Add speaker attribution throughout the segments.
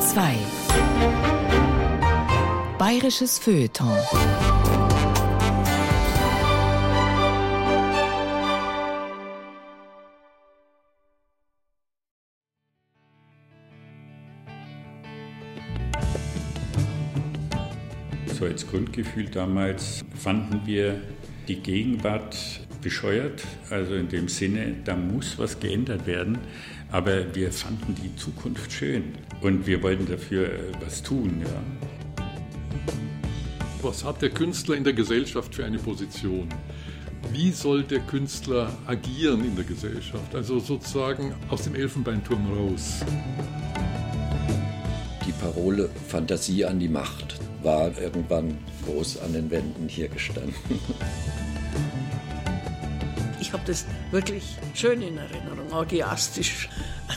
Speaker 1: Bayern 2 Bayerisches Feuilleton
Speaker 2: So als Grundgefühl damals fanden wir die Gegenwart bescheuert, also in dem Sinne, da muss was geändert werden. Aber wir fanden die Zukunft schön und wir wollten dafür äh, was tun. Ja.
Speaker 3: Was hat der Künstler in der Gesellschaft für eine Position? Wie soll der Künstler agieren in der Gesellschaft? Also sozusagen aus dem Elfenbeinturm raus.
Speaker 4: Die Parole Fantasie an die Macht war irgendwann groß an den Wänden hier gestanden.
Speaker 5: Ich habe das wirklich schön in Erinnerung, orgiastisch.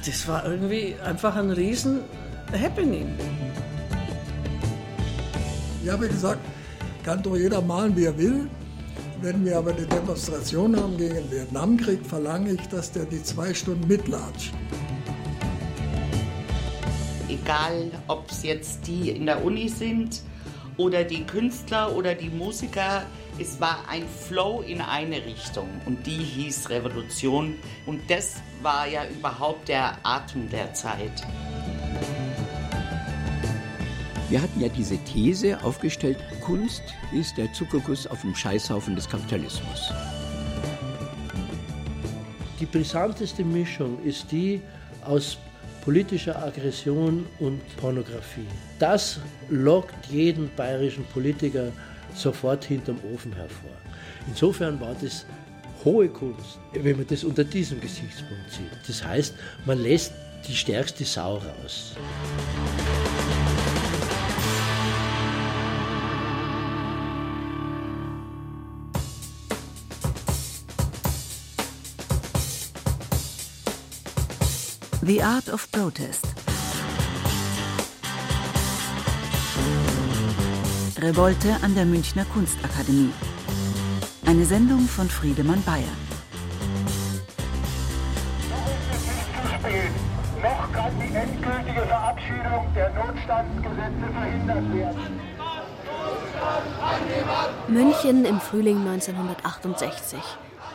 Speaker 5: Das war irgendwie einfach ein riesen Happening.
Speaker 6: Ich habe gesagt, kann doch jeder malen, wie er will. Wenn wir aber eine Demonstration haben gegen den Vietnamkrieg, verlange ich, dass der die zwei Stunden mitlatscht.
Speaker 7: Egal, ob es jetzt die in der Uni sind oder die Künstler oder die Musiker, es war ein Flow in eine Richtung und die hieß Revolution und das war ja überhaupt der Atem der Zeit.
Speaker 8: Wir hatten ja diese These aufgestellt, Kunst ist der Zuckerguss auf dem Scheißhaufen des Kapitalismus.
Speaker 9: Die brisanteste Mischung ist die aus politischer Aggression und Pornografie. Das lockt jeden bayerischen Politiker sofort hinterm Ofen hervor. Insofern war das hohe Kunst, wenn man das unter diesem Gesichtspunkt sieht. Das heißt, man lässt die stärkste Sau raus.
Speaker 1: The Art of Protest Revolte an der Münchner Kunstakademie. Eine Sendung von Friedemann Bayer.
Speaker 10: Noch kann die endgültige Verabschiedung der Notstandsgesetze verhindert werden.
Speaker 11: München im Frühling 1968.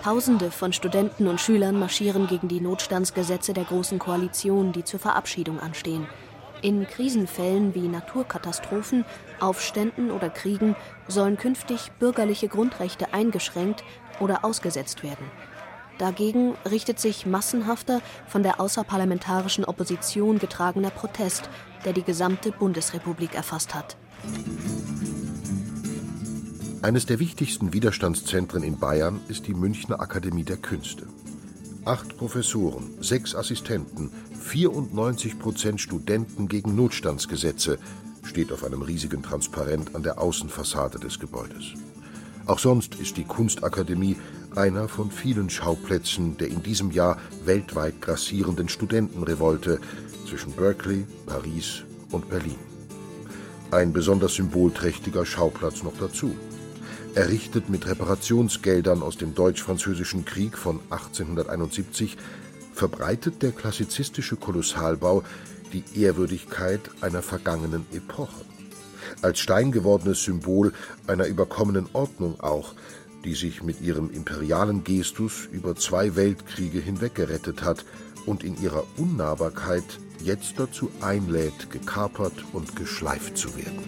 Speaker 11: Tausende von Studenten und Schülern marschieren gegen die Notstandsgesetze der Großen Koalition, die zur Verabschiedung anstehen. In Krisenfällen wie Naturkatastrophen, Aufständen oder Kriegen sollen künftig bürgerliche Grundrechte eingeschränkt oder ausgesetzt werden. Dagegen richtet sich massenhafter, von der außerparlamentarischen Opposition getragener Protest, der die gesamte Bundesrepublik erfasst hat.
Speaker 12: Eines der wichtigsten Widerstandszentren in Bayern ist die Münchner Akademie der Künste. Acht Professoren, sechs Assistenten, 94 Prozent Studenten gegen Notstandsgesetze steht auf einem riesigen Transparent an der Außenfassade des Gebäudes. Auch sonst ist die Kunstakademie einer von vielen Schauplätzen der in diesem Jahr weltweit grassierenden Studentenrevolte zwischen Berkeley, Paris und Berlin. Ein besonders symbolträchtiger Schauplatz noch dazu. Errichtet mit Reparationsgeldern aus dem Deutsch-Französischen Krieg von 1871 verbreitet der klassizistische Kolossalbau die Ehrwürdigkeit einer vergangenen Epoche. Als steingewordenes Symbol einer überkommenen Ordnung auch, die sich mit ihrem imperialen Gestus über zwei Weltkriege hinweggerettet hat und in ihrer Unnahbarkeit jetzt dazu einlädt, gekapert und geschleift zu werden.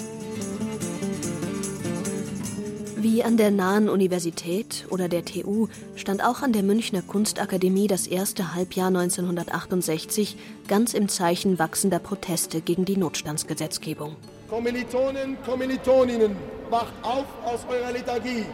Speaker 11: Wie an der nahen Universität oder der TU stand auch an der Münchner Kunstakademie das erste Halbjahr 1968 ganz im Zeichen wachsender Proteste gegen die Notstandsgesetzgebung.
Speaker 10: Kommilitonen, Kommilitoninnen, wacht auf aus eurer Lethargie.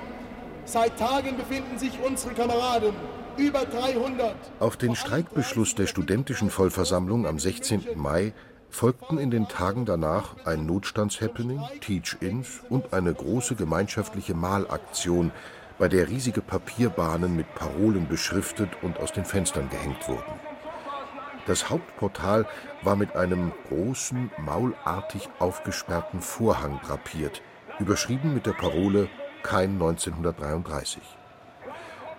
Speaker 10: Seit Tagen befinden sich unsere Kameraden, über 300.
Speaker 12: Auf den Streikbeschluss der studentischen Vollversammlung am 16. Mai folgten in den Tagen danach ein Notstandshappening, Teach-Ins und eine große gemeinschaftliche Malaktion, bei der riesige Papierbahnen mit Parolen beschriftet und aus den Fenstern gehängt wurden. Das Hauptportal war mit einem großen, maulartig aufgesperrten Vorhang drapiert, überschrieben mit der Parole Kein 1933.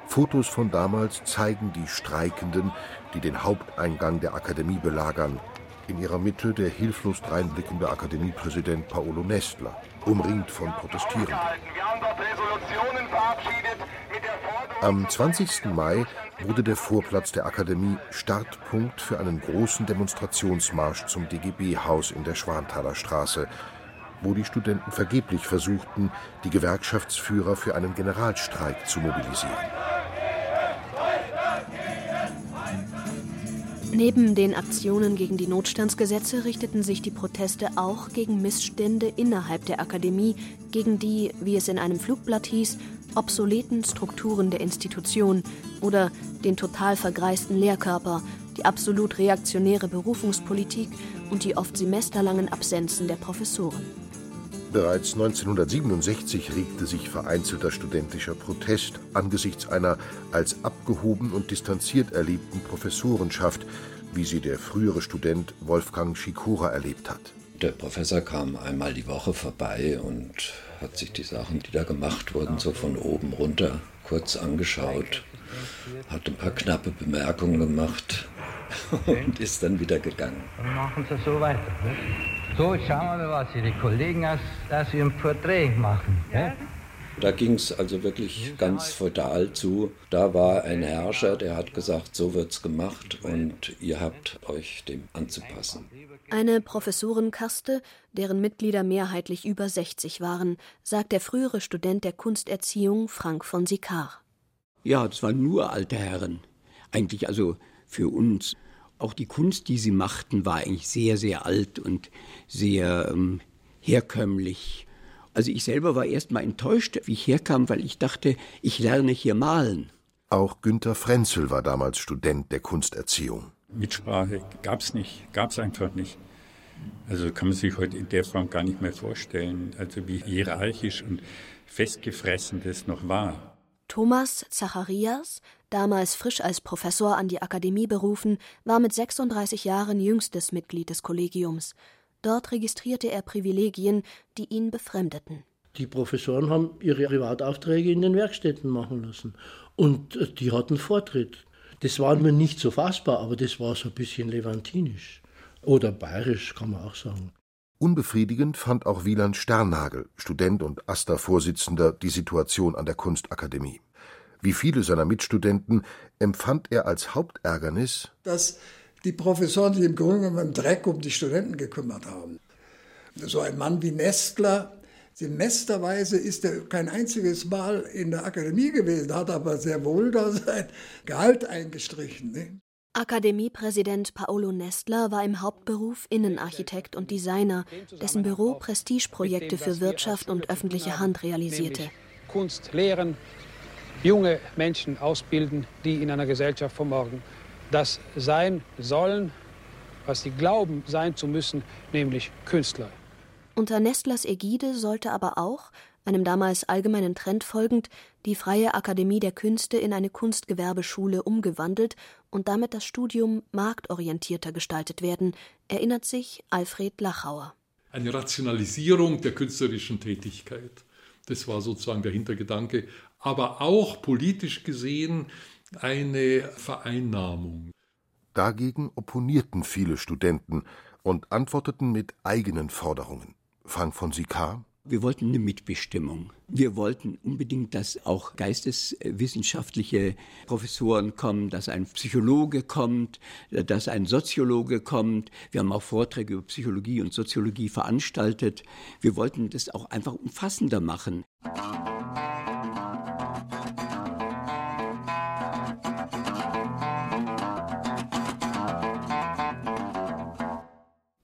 Speaker 12: Fotos von damals zeigen die Streikenden, die den Haupteingang der Akademie belagern, In ihrer Mitte der hilflos dreinblickende Akademiepräsident Paolo Nestler, umringt von Protestierenden. Am 20. Mai wurde der Vorplatz der Akademie Startpunkt für einen großen Demonstrationsmarsch zum DGB-Haus in der Schwanthaler Straße, wo die Studenten vergeblich versuchten, die Gewerkschaftsführer für einen Generalstreik zu mobilisieren.
Speaker 11: Neben den Aktionen gegen die Notstandsgesetze richteten sich die Proteste auch gegen Missstände innerhalb der Akademie, gegen die, wie es in einem Flugblatt hieß, obsoleten Strukturen der Institution oder den total vergreisten Lehrkörper, die absolut reaktionäre Berufungspolitik und die oft semesterlangen Absenzen der Professoren.
Speaker 12: Bereits 1967 regte sich vereinzelter studentischer Protest angesichts einer als abgehoben und distanziert erlebten Professorenschaft, wie sie der frühere Student Wolfgang Schikora erlebt hat.
Speaker 4: Der Professor kam einmal die Woche vorbei und hat sich die Sachen, die da gemacht wurden, so von oben runter kurz angeschaut, hat ein paar knappe Bemerkungen gemacht und ist dann wieder gegangen.
Speaker 13: Dann machen Sie so weiter. Ne? So, jetzt schauen wir mal, was Ihre Kollegen aus, aus Ihrem Porträt machen. Ja?
Speaker 4: Da ging es also wirklich ganz feudal zu. Da war ein Herrscher, der hat gesagt, so wird's gemacht und ihr habt euch dem anzupassen.
Speaker 11: Eine Professorenkaste, deren Mitglieder mehrheitlich über 60 waren, sagt der frühere Student der Kunsterziehung Frank von Sikar.
Speaker 8: Ja, das waren nur alte Herren. Eigentlich also für uns auch die Kunst, die sie machten, war eigentlich sehr, sehr alt und sehr ähm, herkömmlich. Also ich selber war erst mal enttäuscht, wie ich herkam, weil ich dachte, ich lerne hier malen.
Speaker 12: Auch Günter Frenzel war damals Student der Kunsterziehung.
Speaker 2: Mitsprache gab es nicht, gab es einfach nicht. Also kann man sich heute in der Form gar nicht mehr vorstellen, also wie hierarchisch und festgefressen das noch war.
Speaker 11: Thomas Zacharias, damals frisch als Professor an die Akademie berufen, war mit 36 Jahren jüngstes Mitglied des Kollegiums. Dort registrierte er Privilegien, die ihn befremdeten.
Speaker 9: Die Professoren haben ihre Privataufträge in den Werkstätten machen lassen. Und äh, die hatten Vortritt. Das war mir nicht so fassbar, aber das war so ein bisschen levantinisch. Oder bayerisch, kann man auch sagen.
Speaker 12: Unbefriedigend fand auch Wieland Sternnagel, Student und AStA-Vorsitzender, die Situation an der Kunstakademie. Wie viele seiner Mitstudenten empfand er als Hauptärgernis,
Speaker 6: dass die Professoren sich im Grunde genommen im Dreck um die Studenten gekümmert haben. So ein Mann wie Nestler, semesterweise ist er kein einziges Mal in der Akademie gewesen, hat aber sehr wohl da sein Gehalt eingestrichen. Ne?
Speaker 11: Akademiepräsident Paolo Nestler war im Hauptberuf Innenarchitekt und Designer, dessen Büro Prestigeprojekte für Wirtschaft und öffentliche Hand realisierte.
Speaker 14: Kunst lehren, junge Menschen ausbilden, die in einer Gesellschaft von morgen das sein sollen, was sie glauben sein zu müssen, nämlich Künstler.
Speaker 11: Unter Nestlers Ägide sollte aber auch, einem damals allgemeinen Trend folgend, die Freie Akademie der Künste in eine Kunstgewerbeschule umgewandelt und damit das Studium marktorientierter gestaltet werden, erinnert sich Alfred Lachauer.
Speaker 3: Eine Rationalisierung der künstlerischen Tätigkeit. Das war sozusagen der Hintergedanke. Aber auch politisch gesehen eine Vereinnahmung.
Speaker 12: Dagegen opponierten viele Studenten und antworteten mit eigenen Forderungen. Frank von Sikar
Speaker 8: wir wollten eine Mitbestimmung. Wir wollten unbedingt, dass auch geisteswissenschaftliche Professoren kommen, dass ein Psychologe kommt, dass ein Soziologe kommt. Wir haben auch Vorträge über Psychologie und Soziologie veranstaltet. Wir wollten das auch einfach umfassender machen.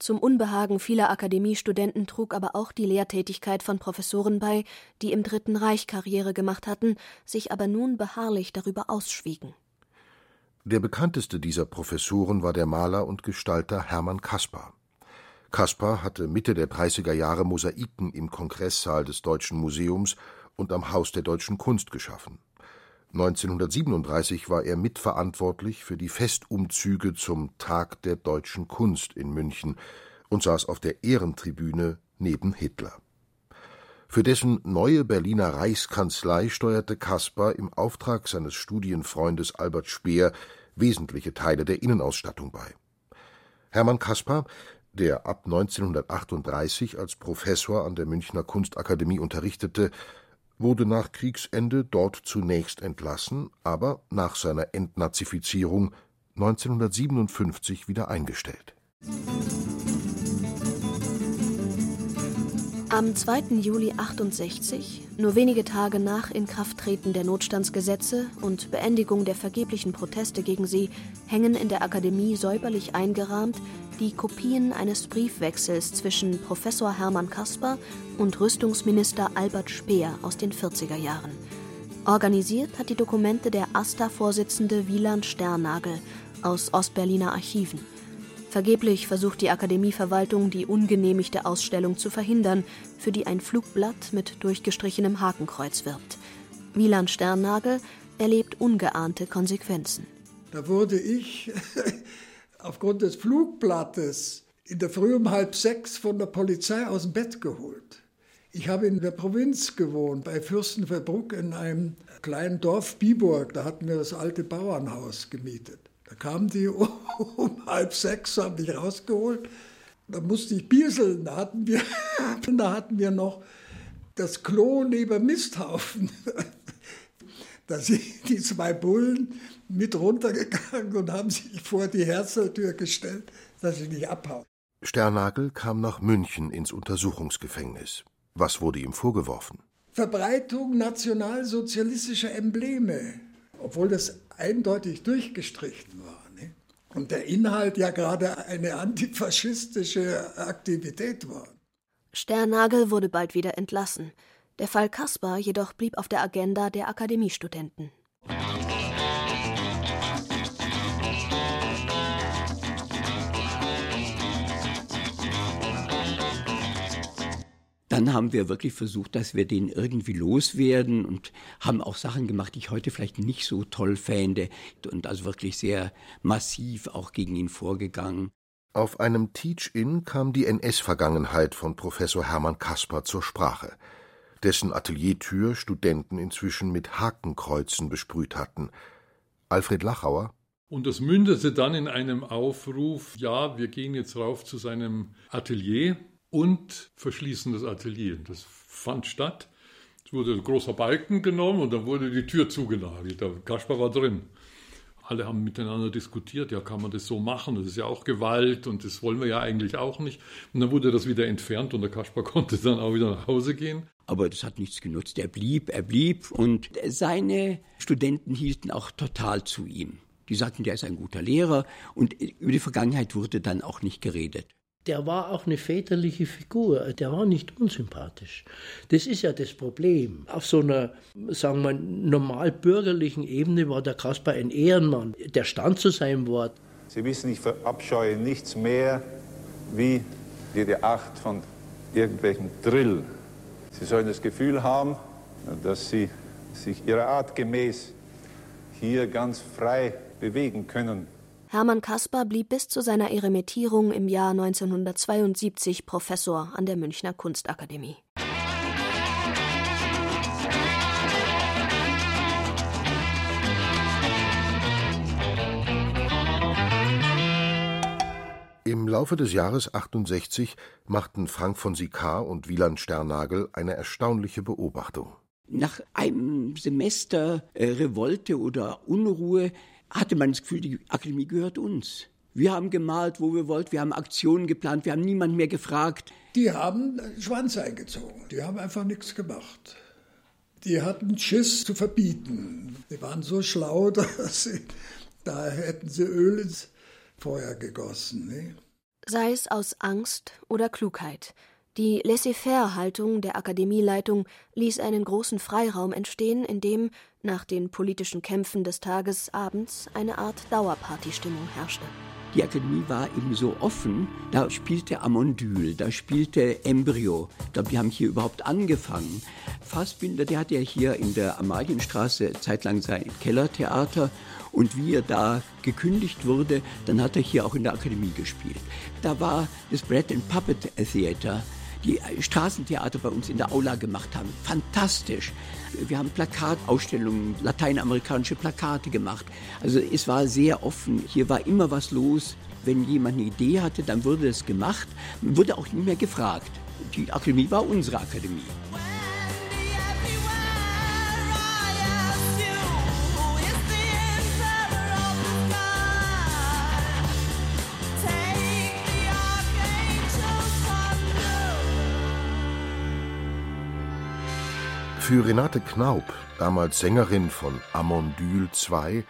Speaker 11: Zum Unbehagen vieler Akademiestudenten trug aber auch die Lehrtätigkeit von Professoren bei, die im Dritten Reich Karriere gemacht hatten, sich aber nun beharrlich darüber ausschwiegen.
Speaker 12: Der bekannteste dieser Professoren war der Maler und Gestalter Hermann Kaspar. Kaspar hatte Mitte der 30er Jahre Mosaiken im Kongresssaal des Deutschen Museums und am Haus der Deutschen Kunst geschaffen. 1937 war er mitverantwortlich für die Festumzüge zum Tag der deutschen Kunst in München und saß auf der Ehrentribüne neben Hitler. Für dessen neue Berliner Reichskanzlei steuerte Caspar im Auftrag seines Studienfreundes Albert Speer wesentliche Teile der Innenausstattung bei. Hermann Caspar, der ab 1938 als Professor an der Münchner Kunstakademie unterrichtete, wurde nach Kriegsende dort zunächst entlassen, aber nach seiner Entnazifizierung 1957 wieder eingestellt.
Speaker 11: Am 2. Juli 68, nur wenige Tage nach Inkrafttreten der Notstandsgesetze und Beendigung der vergeblichen Proteste gegen sie, hängen in der Akademie säuberlich eingerahmt die Kopien eines Briefwechsels zwischen Professor Hermann Kasper und Rüstungsminister Albert Speer aus den 40er Jahren. Organisiert hat die Dokumente der AStA-Vorsitzende Wieland Sternagel aus Ostberliner Archiven. Vergeblich versucht die Akademieverwaltung, die ungenehmigte Ausstellung zu verhindern, für die ein Flugblatt mit durchgestrichenem Hakenkreuz wirbt. Wieland Sternnagel erlebt ungeahnte Konsequenzen.
Speaker 6: Da wurde ich aufgrund des Flugblattes in der Früh um halb sechs von der Polizei aus dem Bett geholt. Ich habe in der Provinz gewohnt, bei Fürstenfeldbruck in einem kleinen Dorf Biburg. Da hatten wir das alte Bauernhaus gemietet. Da kamen die um halb sechs, haben mich rausgeholt. Da musste ich bieseln. Da hatten wir, da hatten wir noch das Klo neben Misthaufen. Da sind die zwei Bullen mit runtergegangen und haben sich vor die Herzltür gestellt, dass sie nicht abhauen.
Speaker 12: Sternagel kam nach München ins Untersuchungsgefängnis. Was wurde ihm vorgeworfen?
Speaker 6: Verbreitung nationalsozialistischer Embleme, obwohl das eindeutig durchgestrichen war. Ne? Und der Inhalt ja gerade eine antifaschistische Aktivität war.
Speaker 11: Sternagel wurde bald wieder entlassen. Der Fall Kaspar jedoch blieb auf der Agenda der Akademiestudenten.
Speaker 8: Dann haben wir wirklich versucht, dass wir den irgendwie loswerden und haben auch Sachen gemacht, die ich heute vielleicht nicht so toll fände und also wirklich sehr massiv auch gegen ihn vorgegangen.
Speaker 12: Auf einem Teach-In kam die NS-Vergangenheit von Professor Hermann Kasper zur Sprache, dessen Ateliertür Studenten inzwischen mit Hakenkreuzen besprüht hatten. Alfred Lachauer
Speaker 3: und das mündete dann in einem Aufruf, ja, wir gehen jetzt rauf zu seinem Atelier und verschließen das Atelier. Das fand statt. Es wurde ein großer Balken genommen und dann wurde die Tür zugenagelt. Der Kaspar war drin. Alle haben miteinander diskutiert, ja, kann man das so machen? Das ist ja auch Gewalt und das wollen wir ja eigentlich auch nicht. Und dann wurde das wieder entfernt und der Kaspar konnte dann auch wieder nach Hause gehen.
Speaker 8: Aber das hat nichts genutzt. Er blieb, er blieb und seine Studenten hielten auch total zu ihm. Die sagten, der ist ein guter Lehrer und über die Vergangenheit wurde dann auch nicht geredet
Speaker 9: der war auch eine väterliche Figur, der war nicht unsympathisch. Das ist ja das Problem. Auf so einer, sagen wir, normal bürgerlichen Ebene war der Kaspar ein Ehrenmann, der stand zu seinem Wort.
Speaker 15: Sie wissen, ich verabscheue nichts mehr wie jede Acht von irgendwelchen Drill. Sie sollen das Gefühl haben, dass sie sich ihrer Art gemäß hier ganz frei bewegen können.
Speaker 11: Hermann Caspar blieb bis zu seiner Eremitierung im Jahr 1972 Professor an der Münchner Kunstakademie.
Speaker 12: Im Laufe des Jahres 68 machten Frank von Sikar und Wieland Sternagel eine erstaunliche Beobachtung.
Speaker 8: Nach einem Semester äh, Revolte oder Unruhe hatte man das Gefühl, die Akademie gehört uns. Wir haben gemalt, wo wir wollten, wir haben Aktionen geplant, wir haben niemanden mehr gefragt.
Speaker 6: Die haben Schwanz eingezogen, die haben einfach nichts gemacht. Die hatten Schiss zu verbieten. Die waren so schlau, dass sie, da hätten sie Öl ins Feuer gegossen. Ne?
Speaker 11: Sei es aus Angst oder Klugheit. Die Laissez-faire-Haltung der Akademieleitung ließ einen großen Freiraum entstehen, in dem, nach den politischen Kämpfen des Tages abends, eine Art Dauerpartystimmung herrschte.
Speaker 8: Die Akademie war eben so offen, da spielte Amondyl, da spielte Embryo. Glaube, die haben hier überhaupt angefangen. Fassbinder, der hatte ja hier in der Amalienstraße zeitlang sein Kellertheater und wie er da gekündigt wurde, dann hat er hier auch in der Akademie gespielt. Da war das Bread and Puppet Theater die Straßentheater bei uns in der Aula gemacht haben. Fantastisch. Wir haben Plakatausstellungen, lateinamerikanische Plakate gemacht. Also es war sehr offen. Hier war immer was los. Wenn jemand eine Idee hatte, dann wurde es gemacht, wurde auch nicht mehr gefragt. Die Akademie war unsere Akademie.
Speaker 12: Für Renate Knaub, damals Sängerin von Amondyl II,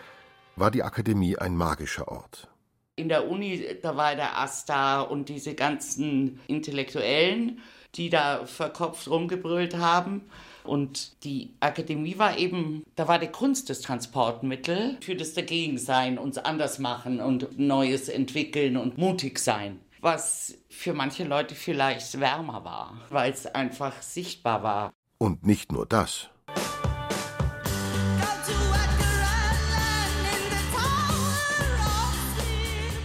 Speaker 12: war die Akademie ein magischer Ort.
Speaker 7: In der Uni, da war der Asta und diese ganzen Intellektuellen, die da verkopft rumgebrüllt haben. Und die Akademie war eben, da war die Kunst das Transportmittel für das Dagegensein, uns anders machen und Neues entwickeln und mutig sein. Was für manche Leute vielleicht wärmer war, weil es einfach sichtbar war.
Speaker 12: Und nicht nur das.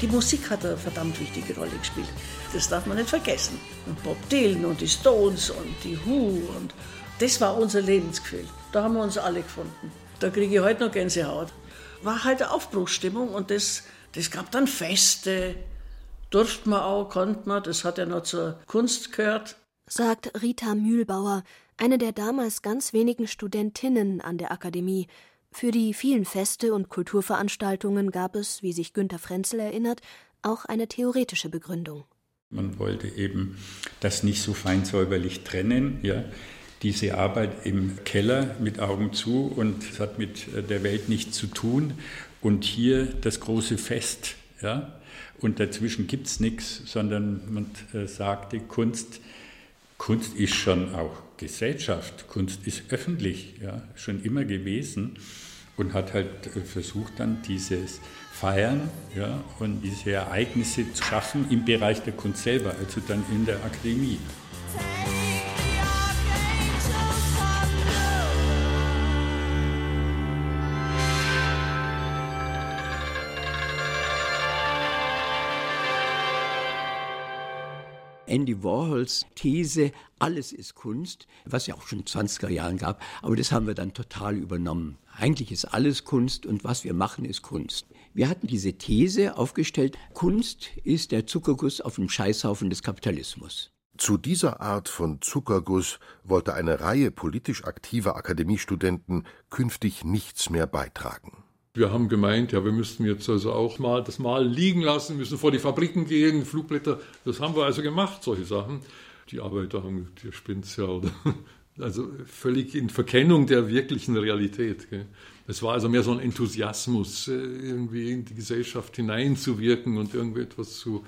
Speaker 5: Die Musik hat eine verdammt wichtige Rolle gespielt. Das darf man nicht vergessen. Und Bob Dylan und die Stones und die Who und das war unser Lebensgefühl. Da haben wir uns alle gefunden. Da kriege ich heute noch Gänsehaut. War halt eine Aufbruchsstimmung und das, das gab dann Feste. Durfte man auch, konnte man, das hat ja noch zur Kunst gehört.
Speaker 11: Sagt Rita Mühlbauer, eine der damals ganz wenigen Studentinnen an der Akademie. Für die vielen Feste und Kulturveranstaltungen gab es, wie sich Günter Frenzel erinnert, auch eine theoretische Begründung.
Speaker 2: Man wollte eben das nicht so fein säuberlich trennen, ja. Diese Arbeit im Keller mit Augen zu und es hat mit der Welt nichts zu tun. Und hier das große Fest, ja. Und dazwischen gibt es nichts, sondern man äh, sagte, Kunst, Kunst ist schon auch Gesellschaft, Kunst ist öffentlich, ja, schon immer gewesen und hat halt äh, versucht dann dieses Feiern ja, und diese Ereignisse zu schaffen im Bereich der Kunst selber, also dann in der Akademie.
Speaker 8: Andy Warhols These, alles ist Kunst, was ja auch schon in 20er Jahren gab, aber das haben wir dann total übernommen. Eigentlich ist alles Kunst und was wir machen, ist Kunst. Wir hatten diese These aufgestellt, Kunst ist der Zuckerguss auf dem Scheißhaufen des Kapitalismus.
Speaker 12: Zu dieser Art von Zuckerguss wollte eine Reihe politisch aktiver Akademiestudenten künftig nichts mehr beitragen.
Speaker 3: Wir haben gemeint, ja, wir müssten jetzt also auch mal das Mal liegen lassen, müssen vor die Fabriken gehen, Flugblätter. Das haben wir also gemacht, solche Sachen. Die Arbeiter haben, ihr spinnt's ja, oder? Also völlig in Verkennung der wirklichen Realität. Es war also mehr so ein Enthusiasmus, äh, irgendwie in die Gesellschaft hineinzuwirken und irgendetwas zu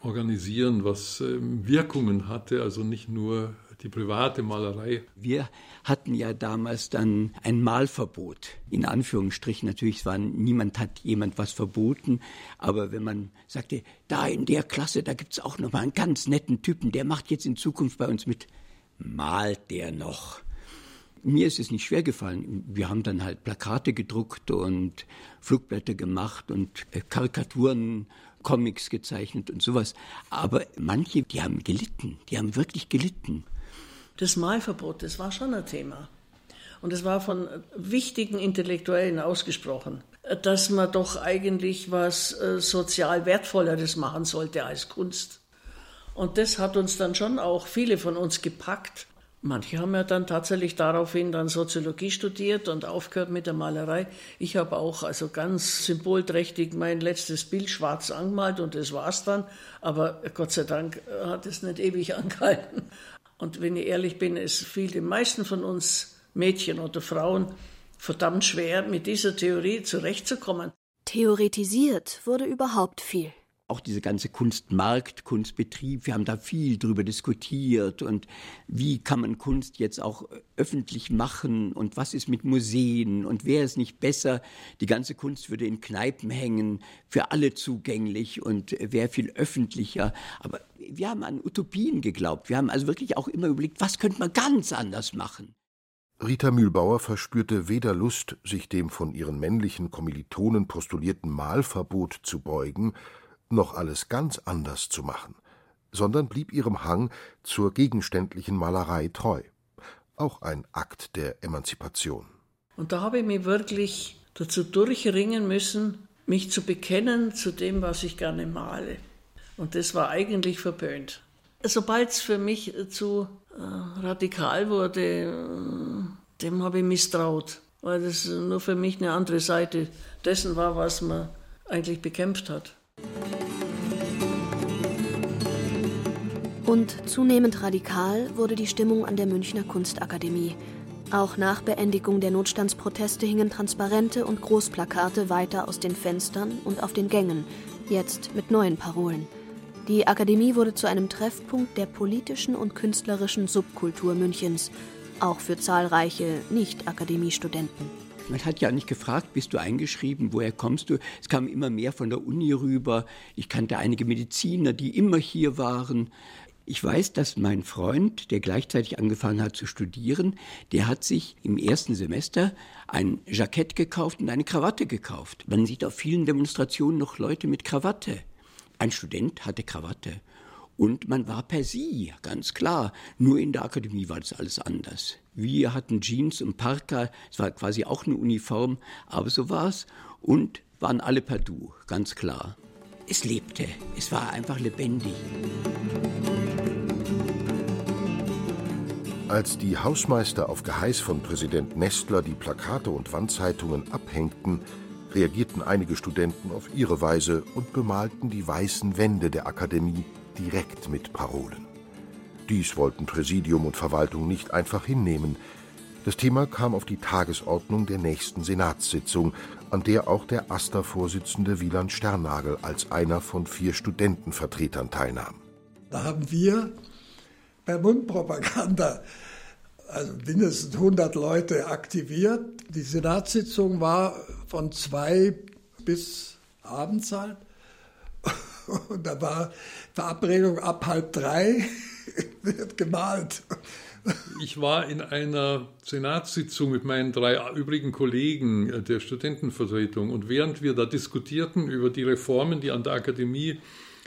Speaker 3: organisieren, was ähm, Wirkungen hatte, also nicht nur die private Malerei.
Speaker 8: Wir hatten ja damals dann ein Malverbot. In Anführungsstrichen natürlich, war, niemand hat jemand was verboten, aber wenn man sagte, da in der Klasse, da gibt es auch noch mal einen ganz netten Typen, der macht jetzt in Zukunft bei uns mit, malt der noch. Mir ist es nicht schwer gefallen. Wir haben dann halt Plakate gedruckt und Flugblätter gemacht und äh, Karikaturen Comics gezeichnet und sowas. Aber manche, die haben gelitten, die haben wirklich gelitten.
Speaker 5: Das Malverbot, das war schon ein Thema. Und es war von wichtigen Intellektuellen ausgesprochen, dass man doch eigentlich was äh, sozial Wertvolleres machen sollte als Kunst. Und das hat uns dann schon auch viele von uns gepackt. Manche haben ja dann tatsächlich daraufhin dann Soziologie studiert und aufgehört mit der Malerei. Ich habe auch also ganz symbolträchtig mein letztes Bild schwarz angemalt und das war's dann. Aber Gott sei Dank hat es nicht ewig angehalten. Und wenn ich ehrlich bin, es fiel den meisten von uns Mädchen oder Frauen verdammt schwer, mit dieser Theorie zurechtzukommen.
Speaker 11: Theoretisiert wurde überhaupt viel.
Speaker 8: Auch diese ganze Kunstmarkt, Kunstbetrieb, wir haben da viel drüber diskutiert und wie kann man Kunst jetzt auch öffentlich machen und was ist mit Museen und wäre es nicht besser, die ganze Kunst würde in Kneipen hängen, für alle zugänglich und wäre viel öffentlicher. Aber wir haben an Utopien geglaubt. Wir haben also wirklich auch immer überlegt, was könnte man ganz anders machen.
Speaker 12: Rita Mühlbauer verspürte weder Lust, sich dem von ihren männlichen Kommilitonen postulierten Malverbot zu beugen, noch alles ganz anders zu machen, sondern blieb ihrem Hang zur gegenständlichen Malerei treu. Auch ein Akt der Emanzipation.
Speaker 5: Und da habe ich mich wirklich dazu durchringen müssen, mich zu bekennen zu dem, was ich gerne male. Und das war eigentlich verböhnt. Sobald es für mich zu äh, radikal wurde, äh, dem habe ich misstraut, weil das nur für mich eine andere Seite dessen war, was man eigentlich bekämpft hat.
Speaker 11: Und zunehmend radikal wurde die Stimmung an der Münchner Kunstakademie. Auch nach Beendigung der Notstandsproteste hingen Transparente und Großplakate weiter aus den Fenstern und auf den Gängen, jetzt mit neuen Parolen. Die Akademie wurde zu einem Treffpunkt der politischen und künstlerischen Subkultur Münchens, auch für zahlreiche Nicht-Akademiestudenten.
Speaker 8: Man hat ja nicht gefragt, bist du eingeschrieben, woher kommst du? Es kam immer mehr von der Uni rüber. Ich kannte einige Mediziner, die immer hier waren. Ich weiß, dass mein Freund, der gleichzeitig angefangen hat zu studieren, der hat sich im ersten Semester ein Jackett gekauft und eine Krawatte gekauft. Man sieht auf vielen Demonstrationen noch Leute mit Krawatte. Ein Student hatte Krawatte. Und man war per Sie, ganz klar. Nur in der Akademie war das alles anders. Wir hatten Jeans und Parka, es war quasi auch eine Uniform, aber so war es. Und waren alle per Du, ganz klar. Es lebte, es war einfach lebendig.
Speaker 12: Als die Hausmeister auf Geheiß von Präsident Nestler die Plakate und Wandzeitungen abhängten, reagierten einige Studenten auf ihre Weise und bemalten die weißen Wände der Akademie direkt mit Parolen. Dies wollten Präsidium und Verwaltung nicht einfach hinnehmen. Das Thema kam auf die Tagesordnung der nächsten Senatssitzung, an der auch der AStA-Vorsitzende Wieland Sternagel als einer von vier Studentenvertretern teilnahm.
Speaker 6: Da haben wir bei Mundpropaganda also mindestens 100 Leute aktiviert. Die Senatssitzung war von zwei bis abends halt. Und da war Verabredung ab halb drei, wird gemalt.
Speaker 3: Ich war in einer Senatssitzung mit meinen drei übrigen Kollegen der Studentenvertretung und während wir da diskutierten über die Reformen, die an der Akademie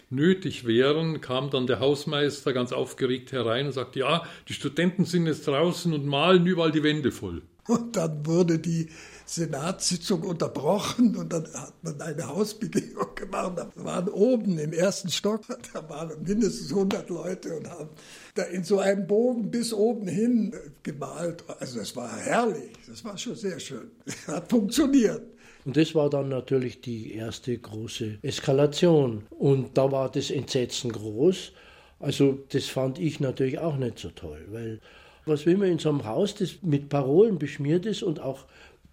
Speaker 3: nötig wären, kam dann der Hausmeister ganz aufgeregt herein und sagte, ja, die Studenten sind jetzt draußen und malen überall die Wände voll.
Speaker 6: Und dann wurde die Senatssitzung unterbrochen und dann hat man eine Hausbegehung gemacht. Da waren oben im ersten Stock, da waren mindestens 100 Leute und haben da in so einem Bogen bis oben hin gemalt. Also das war herrlich, das war schon sehr schön. Hat funktioniert.
Speaker 9: Und das war dann natürlich die erste große Eskalation. Und da war das Entsetzen groß. Also das fand ich natürlich auch nicht so toll, weil was will man in so einem Haus, das mit Parolen beschmiert ist und auch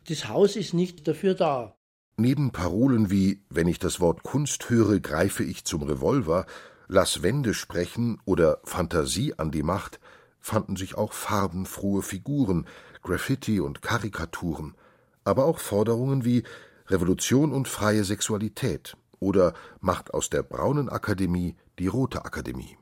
Speaker 9: das Haus ist nicht dafür da.
Speaker 12: Neben Parolen wie Wenn ich das Wort Kunst höre, greife ich zum Revolver, Lass Wände sprechen oder Fantasie an die Macht fanden sich auch farbenfrohe Figuren, Graffiti und Karikaturen – aber auch Forderungen wie Revolution und freie Sexualität oder macht aus der braunen Akademie die rote Akademie.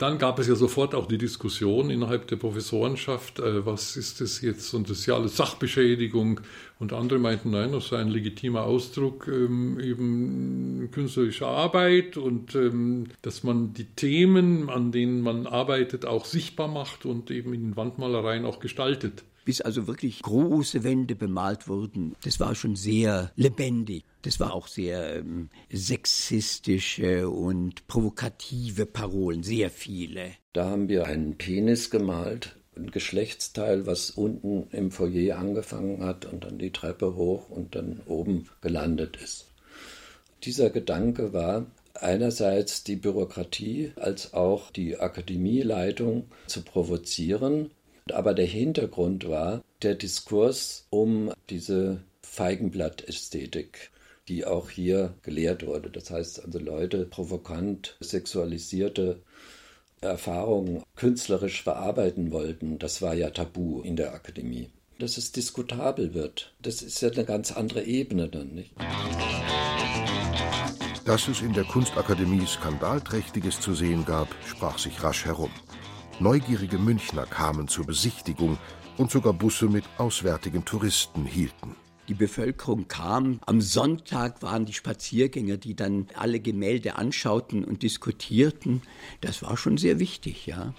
Speaker 3: Dann gab es ja sofort auch die Diskussion innerhalb der Professorenschaft, äh, was ist das jetzt? Und das ist ja alles Sachbeschädigung. Und andere meinten, nein, das sei ein legitimer Ausdruck ähm, eben künstlerischer Arbeit und ähm, dass man die Themen, an denen man arbeitet, auch sichtbar macht und eben in den Wandmalereien auch gestaltet
Speaker 8: bis also wirklich große Wände bemalt wurden. Das war schon sehr lebendig. Das war auch sehr ähm, sexistische und provokative Parolen, sehr viele.
Speaker 4: Da haben wir einen Penis gemalt, ein Geschlechtsteil, was unten im Foyer angefangen hat und dann die Treppe hoch und dann oben gelandet ist. Dieser Gedanke war, einerseits die Bürokratie als auch die Akademieleitung zu provozieren, aber der Hintergrund war der Diskurs um diese Feigenblattästhetik die auch hier gelehrt wurde. Das heißt also Leute provokant sexualisierte Erfahrungen künstlerisch verarbeiten wollten. Das war ja tabu in der Akademie. Dass es diskutabel wird, das ist ja eine ganz andere Ebene dann, nicht?
Speaker 12: Dass es in der Kunstakademie Skandalträchtiges zu sehen gab, sprach sich rasch herum. Neugierige Münchner kamen zur Besichtigung und sogar Busse mit auswärtigen Touristen hielten.
Speaker 8: Die Bevölkerung kam. Am Sonntag waren die Spaziergänger, die dann alle Gemälde anschauten und diskutierten. Das war schon sehr wichtig, ja.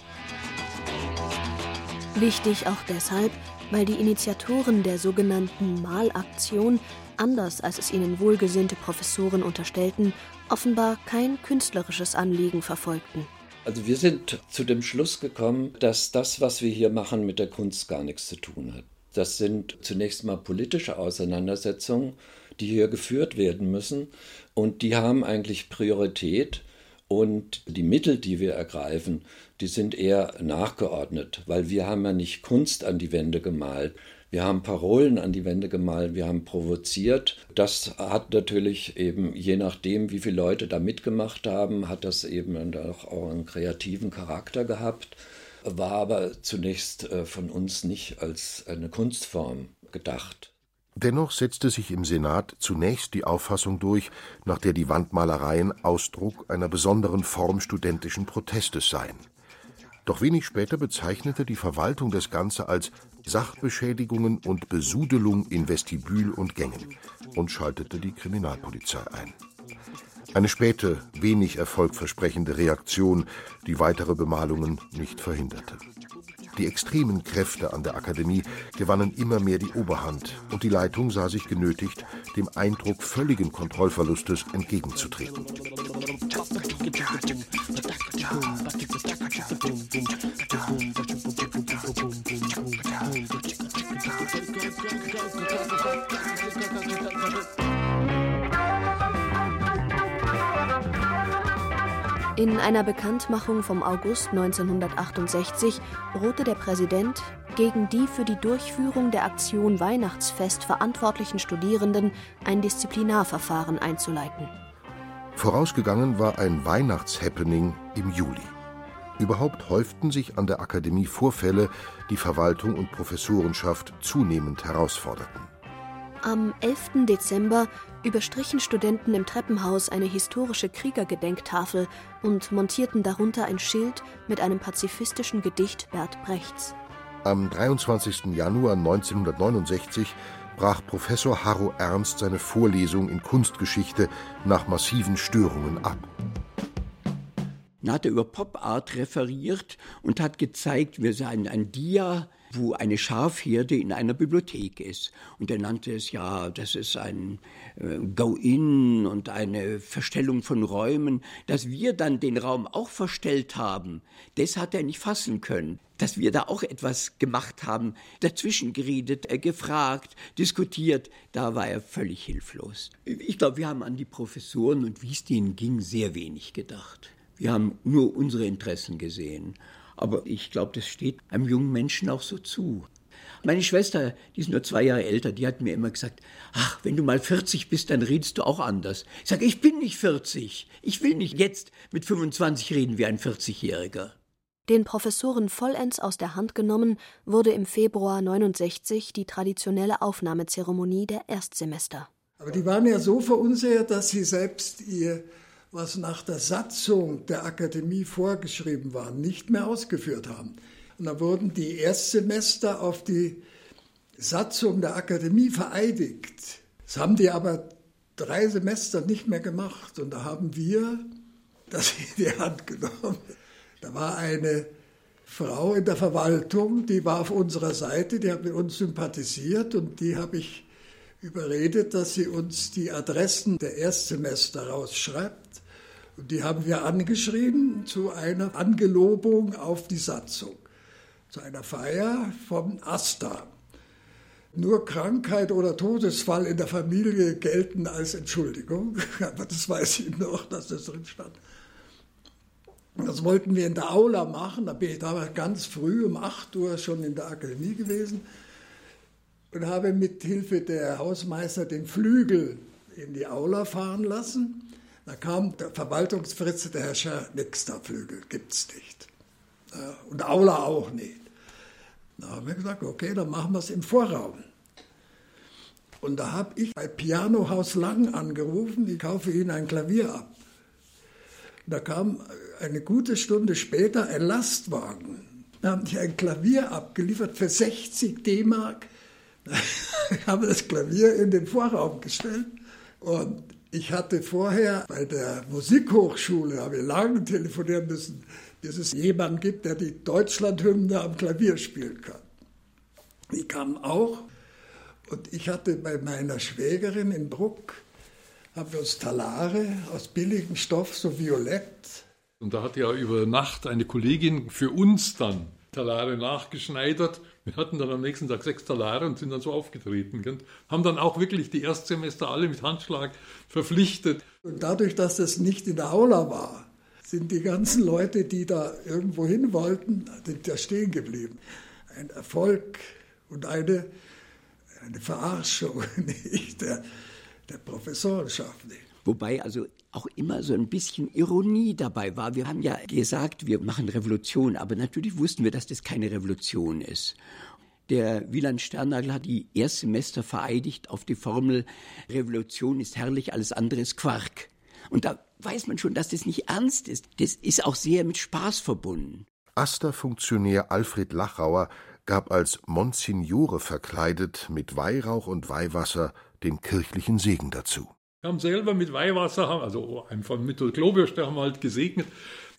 Speaker 11: Wichtig auch deshalb, weil die Initiatoren der sogenannten Malaktion, anders als es ihnen wohlgesinnte Professoren unterstellten, offenbar kein künstlerisches Anliegen verfolgten.
Speaker 4: Also wir sind zu dem Schluss gekommen, dass das, was wir hier machen, mit der Kunst gar nichts zu tun hat. Das sind zunächst mal politische Auseinandersetzungen, die hier geführt werden müssen und die haben eigentlich Priorität und die Mittel, die wir ergreifen, die sind eher nachgeordnet, weil wir haben ja nicht Kunst an die Wände gemalt. Wir haben Parolen an die Wände gemalt, wir haben provoziert. Das hat natürlich eben, je nachdem, wie viele Leute da mitgemacht haben, hat das eben auch einen kreativen Charakter gehabt, war aber zunächst äh, von uns nicht als eine Kunstform gedacht.
Speaker 12: Dennoch setzte sich im Senat zunächst die Auffassung durch, nach der die Wandmalereien Ausdruck einer besonderen Form studentischen Protestes seien. Doch wenig später bezeichnete die Verwaltung das Ganze als Sachbeschädigungen und Besudelung in Vestibül und Gängen und schaltete die Kriminalpolizei ein. Eine späte, wenig erfolgversprechende Reaktion, die weitere Bemalungen nicht verhinderte. Die extremen Kräfte an der Akademie gewannen immer mehr die Oberhand und die Leitung sah sich genötigt, dem Eindruck völligen Kontrollverlustes entgegenzutreten.
Speaker 11: In einer Bekanntmachung vom August 1968 drohte der Präsident, gegen die für die Durchführung der Aktion Weihnachtsfest verantwortlichen Studierenden ein Disziplinarverfahren einzuleiten.
Speaker 12: Vorausgegangen war ein Weihnachtshappening im Juli. Überhaupt häuften sich an der Akademie Vorfälle, die Verwaltung und Professorenschaft zunehmend herausforderten.
Speaker 11: Am 11. Dezember überstrichen Studenten im Treppenhaus eine historische Kriegergedenktafel und montierten darunter ein Schild mit einem pazifistischen Gedicht Bert Brechts.
Speaker 12: Am 23. Januar 1969 brach Professor Harro Ernst seine Vorlesung in Kunstgeschichte nach massiven Störungen ab.
Speaker 8: Dann hat er über Pop Art referiert und hat gezeigt, wir seien ein Dia, wo eine Schafherde in einer Bibliothek ist. Und er nannte es ja, das ist ein äh, Go-In und eine Verstellung von Räumen. Dass wir dann den Raum auch verstellt haben, das hat er nicht fassen können. Dass wir da auch etwas gemacht haben, dazwischen geredet, äh, gefragt, diskutiert, da war er völlig hilflos. Ich glaube, wir haben an die Professoren und wie es denen ging, sehr wenig gedacht. Wir haben nur unsere Interessen gesehen. Aber ich glaube, das steht einem jungen Menschen auch so zu. Meine Schwester, die ist nur zwei Jahre älter, die hat mir immer gesagt, ach, wenn du mal 40 bist, dann redest du auch anders. Ich sage, ich bin nicht 40. Ich will nicht jetzt mit 25 reden wie ein 40-Jähriger.
Speaker 11: Den Professoren vollends aus der Hand genommen wurde im Februar 69 die traditionelle Aufnahmezeremonie der Erstsemester.
Speaker 6: Aber die waren ja so verunsichert, dass sie selbst ihr was nach der Satzung der Akademie vorgeschrieben war, nicht mehr ausgeführt haben. Und da wurden die Erstsemester auf die Satzung der Akademie vereidigt. Das haben die aber drei Semester nicht mehr gemacht. Und da haben wir das in die Hand genommen. Da war eine Frau in der Verwaltung, die war auf unserer Seite, die hat mit uns sympathisiert und die habe ich überredet, dass sie uns die Adressen der Erstsemester rausschreibt. Die haben wir angeschrieben zu einer Angelobung auf die Satzung, zu einer Feier vom AStA. Nur Krankheit oder Todesfall in der Familie gelten als Entschuldigung. Aber das weiß ich noch, dass das drin stand. Das wollten wir in der Aula machen. Da bin ich damals ganz früh um 8 Uhr schon in der Akademie gewesen und habe mit Hilfe der Hausmeister den Flügel in die Aula fahren lassen. Da kam der Verwaltungsfritze, der Herr Scher, nix, der Flügel gibt's nicht. Und Aula auch nicht. Da haben wir gesagt, okay, dann machen wir es im Vorraum. Und da habe ich bei Pianohaus Lang angerufen, ich kaufe Ihnen ein Klavier ab. Da kam eine gute Stunde später ein Lastwagen. Da haben die ein Klavier abgeliefert für 60 D-Mark Ich habe das Klavier in den Vorraum gestellt und ich hatte vorher bei der Musikhochschule, habe ich lange telefonieren müssen, bis es jemanden gibt, der die Deutschlandhymne am Klavier spielen kann. Die kamen auch und ich hatte bei meiner Schwägerin in Bruck, haben wir uns Talare aus billigem Stoff, so violett.
Speaker 3: Und da hat ja über Nacht eine Kollegin für uns dann Talare nachgeschneidert. Wir hatten dann am nächsten Tag sechs Talare und sind dann so aufgetreten. Gell? Haben dann auch wirklich die Erstsemester alle mit Handschlag verpflichtet.
Speaker 6: Und dadurch, dass das nicht in der Aula war, sind die ganzen Leute, die da irgendwo hin wollten, da stehen geblieben. Ein Erfolg und eine, eine Verarschung nicht der, der Professorenschaft. Nicht.
Speaker 8: Wobei also auch immer so ein bisschen Ironie dabei war. Wir haben ja gesagt, wir machen Revolution, aber natürlich wussten wir, dass das keine Revolution ist. Der Wieland Sternagel hat die Erstsemester vereidigt auf die Formel Revolution ist herrlich, alles andere ist Quark. Und da weiß man schon, dass das nicht ernst ist. Das ist auch sehr mit Spaß verbunden.
Speaker 12: Aster-Funktionär Alfred Lachauer gab als Monsignore verkleidet mit Weihrauch und Weihwasser den kirchlichen Segen dazu.
Speaker 3: Wir haben selber mit Weihwasser, also einfach mit der Klobürste haben wir halt gesegnet,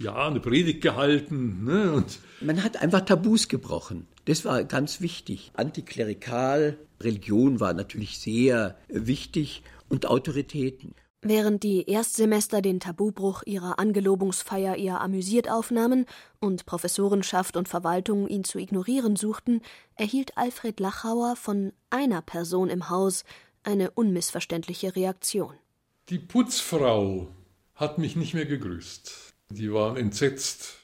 Speaker 3: ja, eine Predigt gehalten. Ne, und
Speaker 8: Man hat einfach Tabus gebrochen. Das war ganz wichtig. Antiklerikal, Religion war natürlich sehr wichtig und Autoritäten.
Speaker 11: Während die Erstsemester den Tabubruch ihrer Angelobungsfeier eher amüsiert aufnahmen und Professorenschaft und Verwaltung ihn zu ignorieren suchten, erhielt Alfred Lachauer von einer Person im Haus eine unmissverständliche Reaktion.
Speaker 3: Die Putzfrau hat mich nicht mehr gegrüßt. Die war entsetzt.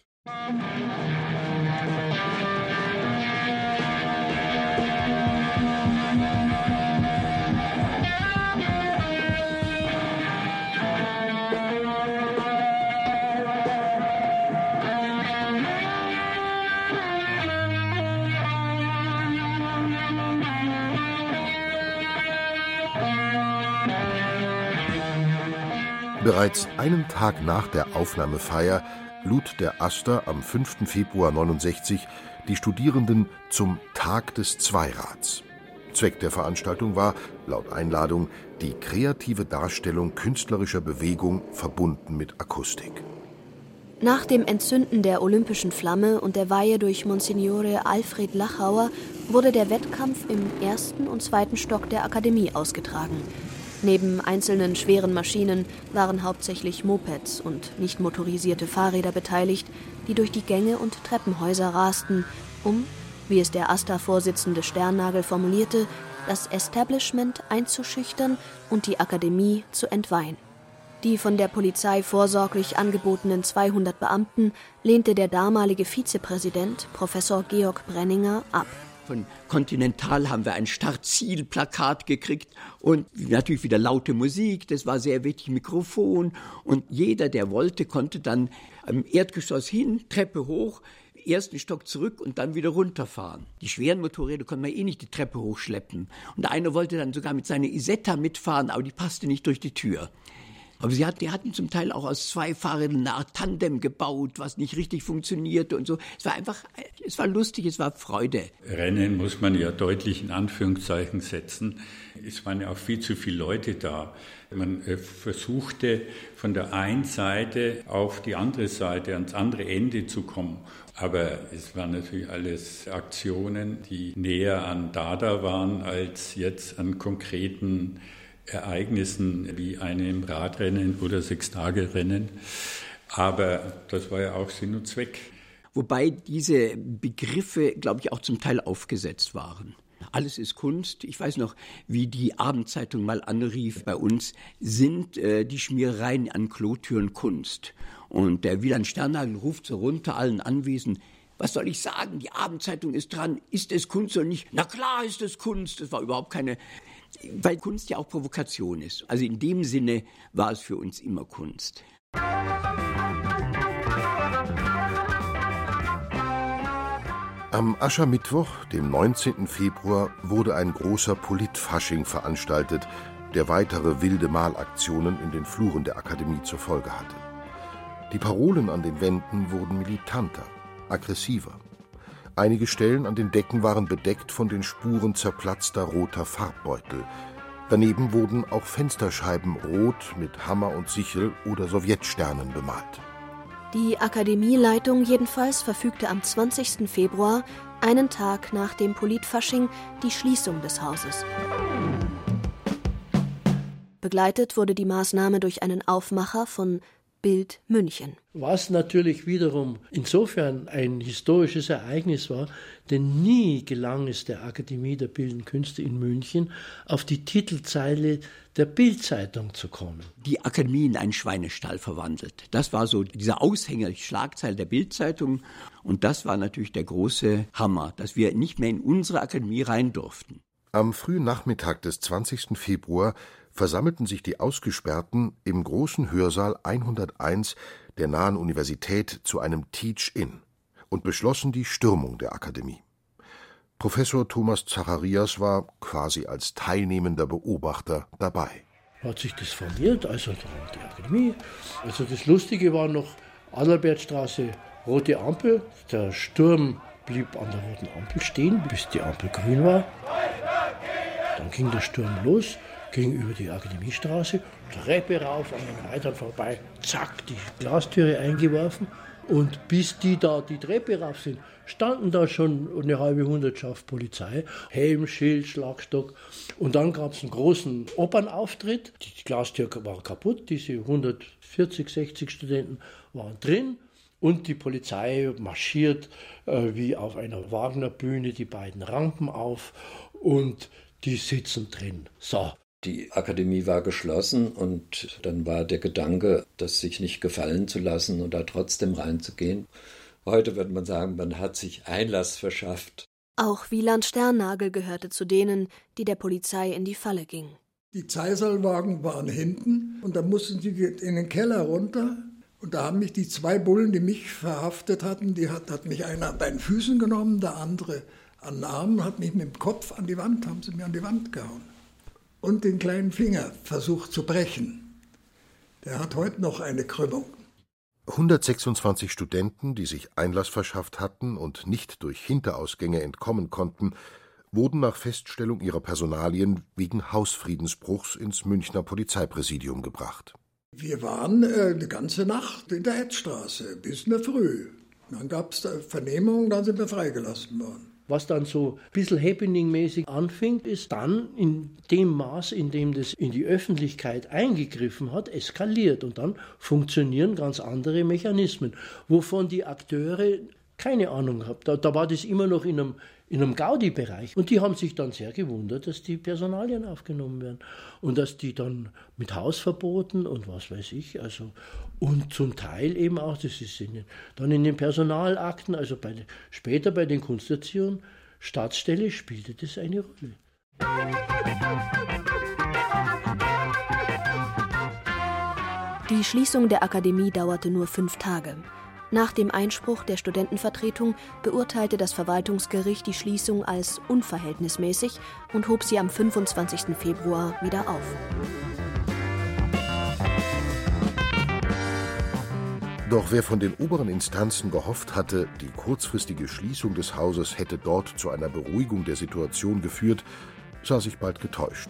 Speaker 12: Bereits einen Tag nach der Aufnahmefeier lud der Aster am 5. Februar 69 die Studierenden zum Tag des Zweirads. Zweck der Veranstaltung war, laut Einladung, die kreative Darstellung künstlerischer Bewegung verbunden mit Akustik.
Speaker 11: Nach dem Entzünden der olympischen Flamme und der Weihe durch Monsignore Alfred Lachauer wurde der Wettkampf im ersten und zweiten Stock der Akademie ausgetragen. Neben einzelnen schweren Maschinen waren hauptsächlich Mopeds und nicht motorisierte Fahrräder beteiligt, die durch die Gänge und Treppenhäuser rasten, um, wie es der AStA-Vorsitzende Sternnagel formulierte, das Establishment einzuschüchtern und die Akademie zu entweihen. Die von der Polizei vorsorglich angebotenen 200 Beamten lehnte der damalige Vizepräsident, Professor Georg Brenninger, ab.
Speaker 8: Von Continental haben wir ein Startzielplakat gekriegt und natürlich wieder laute Musik. Das war sehr wichtig, Mikrofon. Und jeder, der wollte, konnte dann am Erdgeschoss hin, Treppe hoch, ersten Stock zurück und dann wieder runterfahren. Die schweren Motorräder konnte man eh nicht die Treppe hochschleppen. Und einer wollte dann sogar mit seiner Isetta mitfahren, aber die passte nicht durch die Tür. Aber sie hat, die hatten zum Teil auch aus zwei Fahrrädern eine Art Tandem gebaut, was nicht richtig funktionierte und so. Es war einfach, es war lustig, es war Freude.
Speaker 2: Rennen muss man ja deutlich in Anführungszeichen setzen. Es waren ja auch viel zu viele Leute da. Man äh, versuchte von der einen Seite auf die andere Seite, ans andere Ende zu kommen. Aber es waren natürlich alles Aktionen, die näher an Dada waren als jetzt an konkreten Ereignissen wie einem Radrennen oder Sechstagerennen. Aber das war ja auch Sinn und Zweck.
Speaker 8: Wobei diese Begriffe, glaube ich, auch zum Teil aufgesetzt waren. Alles ist Kunst. Ich weiß noch, wie die Abendzeitung mal anrief bei uns, sind äh, die Schmierereien an Klotüren Kunst. Und der Wieland Sternagel ruft so runter allen Anwesenden, was soll ich sagen? Die Abendzeitung ist dran. Ist es Kunst oder nicht? Na klar ist es Kunst. Das war überhaupt keine weil Kunst ja auch Provokation ist. Also in dem Sinne war es für uns immer Kunst.
Speaker 12: Am Aschermittwoch, dem 19. Februar, wurde ein großer Politfasching veranstaltet, der weitere wilde Malaktionen in den Fluren der Akademie zur Folge hatte. Die Parolen an den Wänden wurden militanter, aggressiver. Einige Stellen an den Decken waren bedeckt von den Spuren zerplatzter roter Farbbeutel. Daneben wurden auch Fensterscheiben rot mit Hammer und Sichel oder Sowjetsternen bemalt.
Speaker 11: Die Akademieleitung jedenfalls verfügte am 20. Februar, einen Tag nach dem Politfasching, die Schließung des Hauses. Begleitet wurde die Maßnahme durch einen Aufmacher von Bild München.
Speaker 9: Was natürlich wiederum insofern ein historisches Ereignis war, denn nie gelang es der Akademie der Bildenden Künste in München, auf die Titelzeile der Bildzeitung zu kommen.
Speaker 8: Die Akademie in einen Schweinestall verwandelt. Das war so dieser Aushänger, die Schlagzeile der Bildzeitung. Und das war natürlich der große Hammer, dass wir nicht mehr in unsere Akademie rein durften.
Speaker 12: Am frühen Nachmittag des 20. Februar versammelten sich die Ausgesperrten im großen Hörsaal 101 der nahen Universität zu einem Teach-In und beschlossen die Stürmung der Akademie. Professor Thomas Zacharias war quasi als teilnehmender Beobachter dabei.
Speaker 9: Hat sich das formiert, also die Akademie. Also das Lustige war noch Adalbertstraße, rote Ampel. Der Sturm blieb an der roten Ampel stehen, bis die Ampel grün war. Dann ging der Sturm los gegenüber die Akademiestraße, Treppe rauf, an den Reitern vorbei, zack, die Glastüre eingeworfen. Und bis die da die Treppe rauf sind, standen da schon eine halbe Hundertschaft Polizei, Helm, Schild, Schlagstock. Und dann gab es einen großen Opernauftritt. Die Glastür war kaputt, diese 140, 60 Studenten waren drin. Und die Polizei marschiert äh, wie auf einer Wagner-Bühne die beiden Rampen auf und die sitzen drin. So,
Speaker 4: die Akademie war geschlossen und dann war der Gedanke, das sich nicht gefallen zu lassen und da trotzdem reinzugehen. Heute würde man sagen, man hat sich Einlass verschafft.
Speaker 11: Auch Wieland Sternnagel gehörte zu denen, die der Polizei in die Falle gingen.
Speaker 6: Die Zeisalwagen waren hinten und da mussten sie in den Keller runter. Und da haben mich die zwei Bullen, die mich verhaftet hatten, die hat, hat mich einer bei den Füßen genommen, der andere an den Armen, hat mich mit dem Kopf an die Wand, haben sie mir an die Wand gehauen und den kleinen Finger versucht zu brechen. Der hat heute noch eine Krümmung.
Speaker 12: 126 Studenten, die sich Einlass verschafft hatten und nicht durch Hinterausgänge entkommen konnten, wurden nach Feststellung ihrer Personalien wegen Hausfriedensbruchs ins Münchner Polizeipräsidium gebracht.
Speaker 6: Wir waren äh, eine ganze Nacht in der Hetzstraße bis in der Früh. Dann gab es Vernehmungen, dann sind wir freigelassen worden.
Speaker 9: Was dann so ein bisschen happening-mäßig anfing, ist dann in dem Maß, in dem das in die Öffentlichkeit eingegriffen hat, eskaliert. Und dann funktionieren ganz andere Mechanismen, wovon die Akteure keine Ahnung haben. Da, da war das immer noch in einem in einem Gaudi-Bereich. Und die haben sich dann sehr gewundert, dass die Personalien aufgenommen werden und dass die dann mit Hausverboten und was weiß ich, also und zum Teil eben auch, das ist in den, dann in den Personalakten, also bei, später bei den Kunsterziehern, Staatsstelle spielte das eine Rolle.
Speaker 11: Die Schließung der Akademie dauerte nur fünf Tage. Nach dem Einspruch der Studentenvertretung beurteilte das Verwaltungsgericht die Schließung als unverhältnismäßig und hob sie am 25. Februar wieder auf.
Speaker 12: Doch wer von den oberen Instanzen gehofft hatte, die kurzfristige Schließung des Hauses hätte dort zu einer Beruhigung der Situation geführt, sah sich bald getäuscht.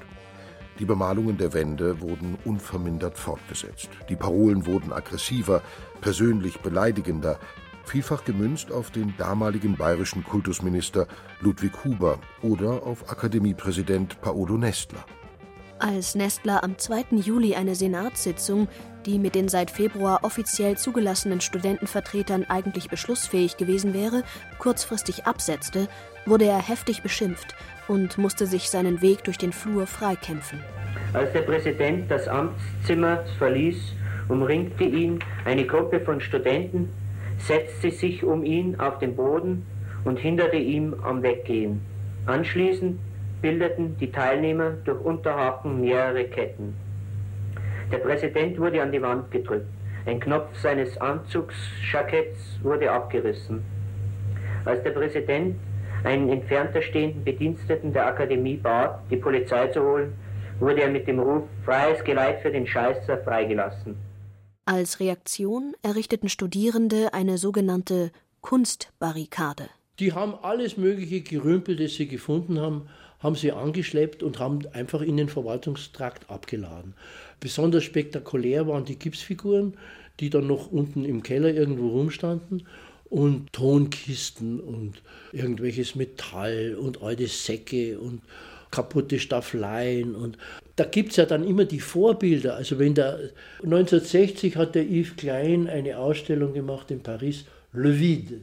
Speaker 12: Die Bemalungen der Wände wurden unvermindert fortgesetzt. Die Parolen wurden aggressiver, persönlich beleidigender, vielfach gemünzt auf den damaligen bayerischen Kultusminister Ludwig Huber oder auf Akademiepräsident Paolo Nestler.
Speaker 11: Als Nestler am 2. Juli eine Senatssitzung, die mit den seit Februar offiziell zugelassenen Studentenvertretern eigentlich beschlussfähig gewesen wäre, kurzfristig absetzte, wurde er heftig beschimpft und musste sich seinen Weg durch den Flur freikämpfen.
Speaker 16: Als der Präsident das Amtszimmer verließ, umringte ihn eine Gruppe von Studenten, setzte sich um ihn auf den Boden und hinderte ihn am Weggehen. Anschließend bildeten die Teilnehmer durch Unterhaken mehrere Ketten. Der Präsident wurde an die Wand gedrückt. Ein Knopf seines Anzugsjacketts wurde abgerissen. Als der Präsident einen entfernter stehenden Bediensteten der Akademie bat, die Polizei zu holen, wurde er mit dem Ruf Freies Geleit für den Scheißer freigelassen.
Speaker 11: Als Reaktion errichteten Studierende eine sogenannte Kunstbarrikade.
Speaker 9: Die haben alles mögliche Gerümpel, das sie gefunden haben, haben sie angeschleppt und haben einfach in den Verwaltungstrakt abgeladen. Besonders spektakulär waren die Gipsfiguren, die dann noch unten im Keller irgendwo rumstanden und Tonkisten und irgendwelches Metall und alte Säcke und kaputte Staffeleien und da gibt es ja dann immer die Vorbilder. Also wenn der 1960 hat der Yves Klein eine Ausstellung gemacht in Paris, Le Vide,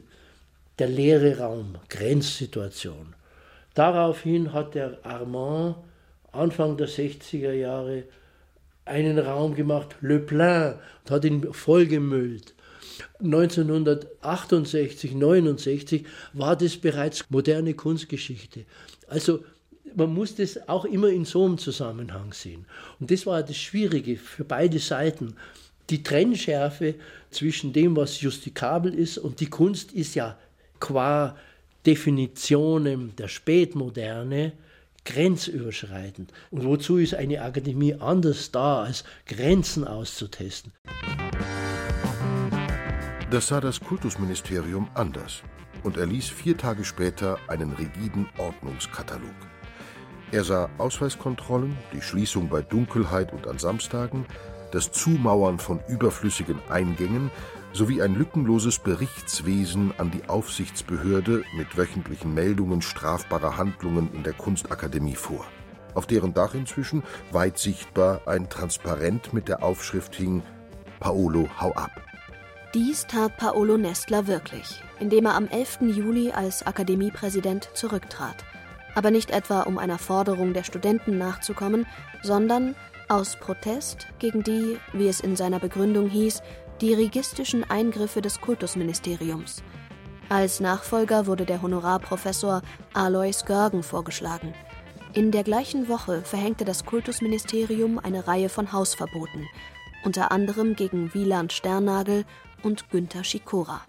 Speaker 9: der leere Raum, Grenzsituation. Daraufhin hat der Armand Anfang der 60er Jahre einen Raum gemacht, Le Plein, und hat ihn vollgemüllt. 1968, 69 war das bereits moderne Kunstgeschichte. Also man muss das auch immer in so einem Zusammenhang sehen. Und das war das Schwierige für beide Seiten. Die Trennschärfe zwischen dem, was justikabel ist, und die Kunst ist ja qua Definitionen der Spätmoderne grenzüberschreitend. Und wozu ist eine Akademie anders da, als Grenzen auszutesten?
Speaker 12: Das sah das Kultusministerium anders und erließ vier Tage später einen rigiden Ordnungskatalog. Er sah Ausweiskontrollen, die Schließung bei Dunkelheit und an Samstagen, das Zumauern von überflüssigen Eingängen sowie ein lückenloses Berichtswesen an die Aufsichtsbehörde mit wöchentlichen Meldungen strafbarer Handlungen in der Kunstakademie vor, auf deren Dach inzwischen weit sichtbar ein Transparent mit der Aufschrift hing Paolo, hau ab.
Speaker 11: Dies tat Paolo Nestler wirklich, indem er am 11. Juli als Akademiepräsident zurücktrat. Aber nicht etwa, um einer Forderung der Studenten nachzukommen, sondern aus Protest gegen die, wie es in seiner Begründung hieß, dirigistischen Eingriffe des Kultusministeriums. Als Nachfolger wurde der Honorarprofessor Alois Görgen vorgeschlagen. In der gleichen Woche verhängte das Kultusministerium eine Reihe von Hausverboten, unter anderem gegen Wieland Sternagel und Günter Schikora.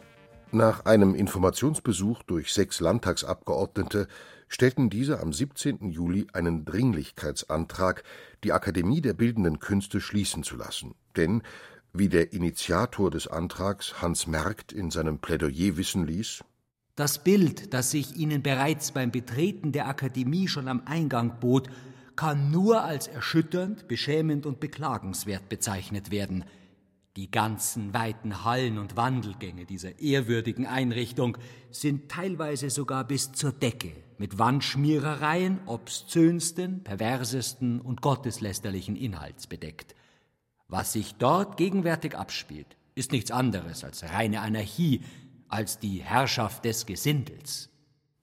Speaker 12: Nach einem Informationsbesuch durch sechs Landtagsabgeordnete stellten diese am 17. Juli einen Dringlichkeitsantrag, die Akademie der Bildenden Künste schließen zu lassen. Denn wie der Initiator des Antrags Hans Merkt in seinem Plädoyer wissen ließ,
Speaker 17: das Bild, das sich Ihnen bereits beim Betreten der Akademie schon am Eingang bot, kann nur als erschütternd, beschämend und beklagenswert bezeichnet werden. Die ganzen weiten Hallen und Wandelgänge dieser ehrwürdigen Einrichtung sind teilweise sogar bis zur Decke mit Wandschmierereien obszönsten, perversesten und gotteslästerlichen Inhalts bedeckt. Was sich dort gegenwärtig abspielt, ist nichts anderes als reine Anarchie, als die Herrschaft des Gesindels.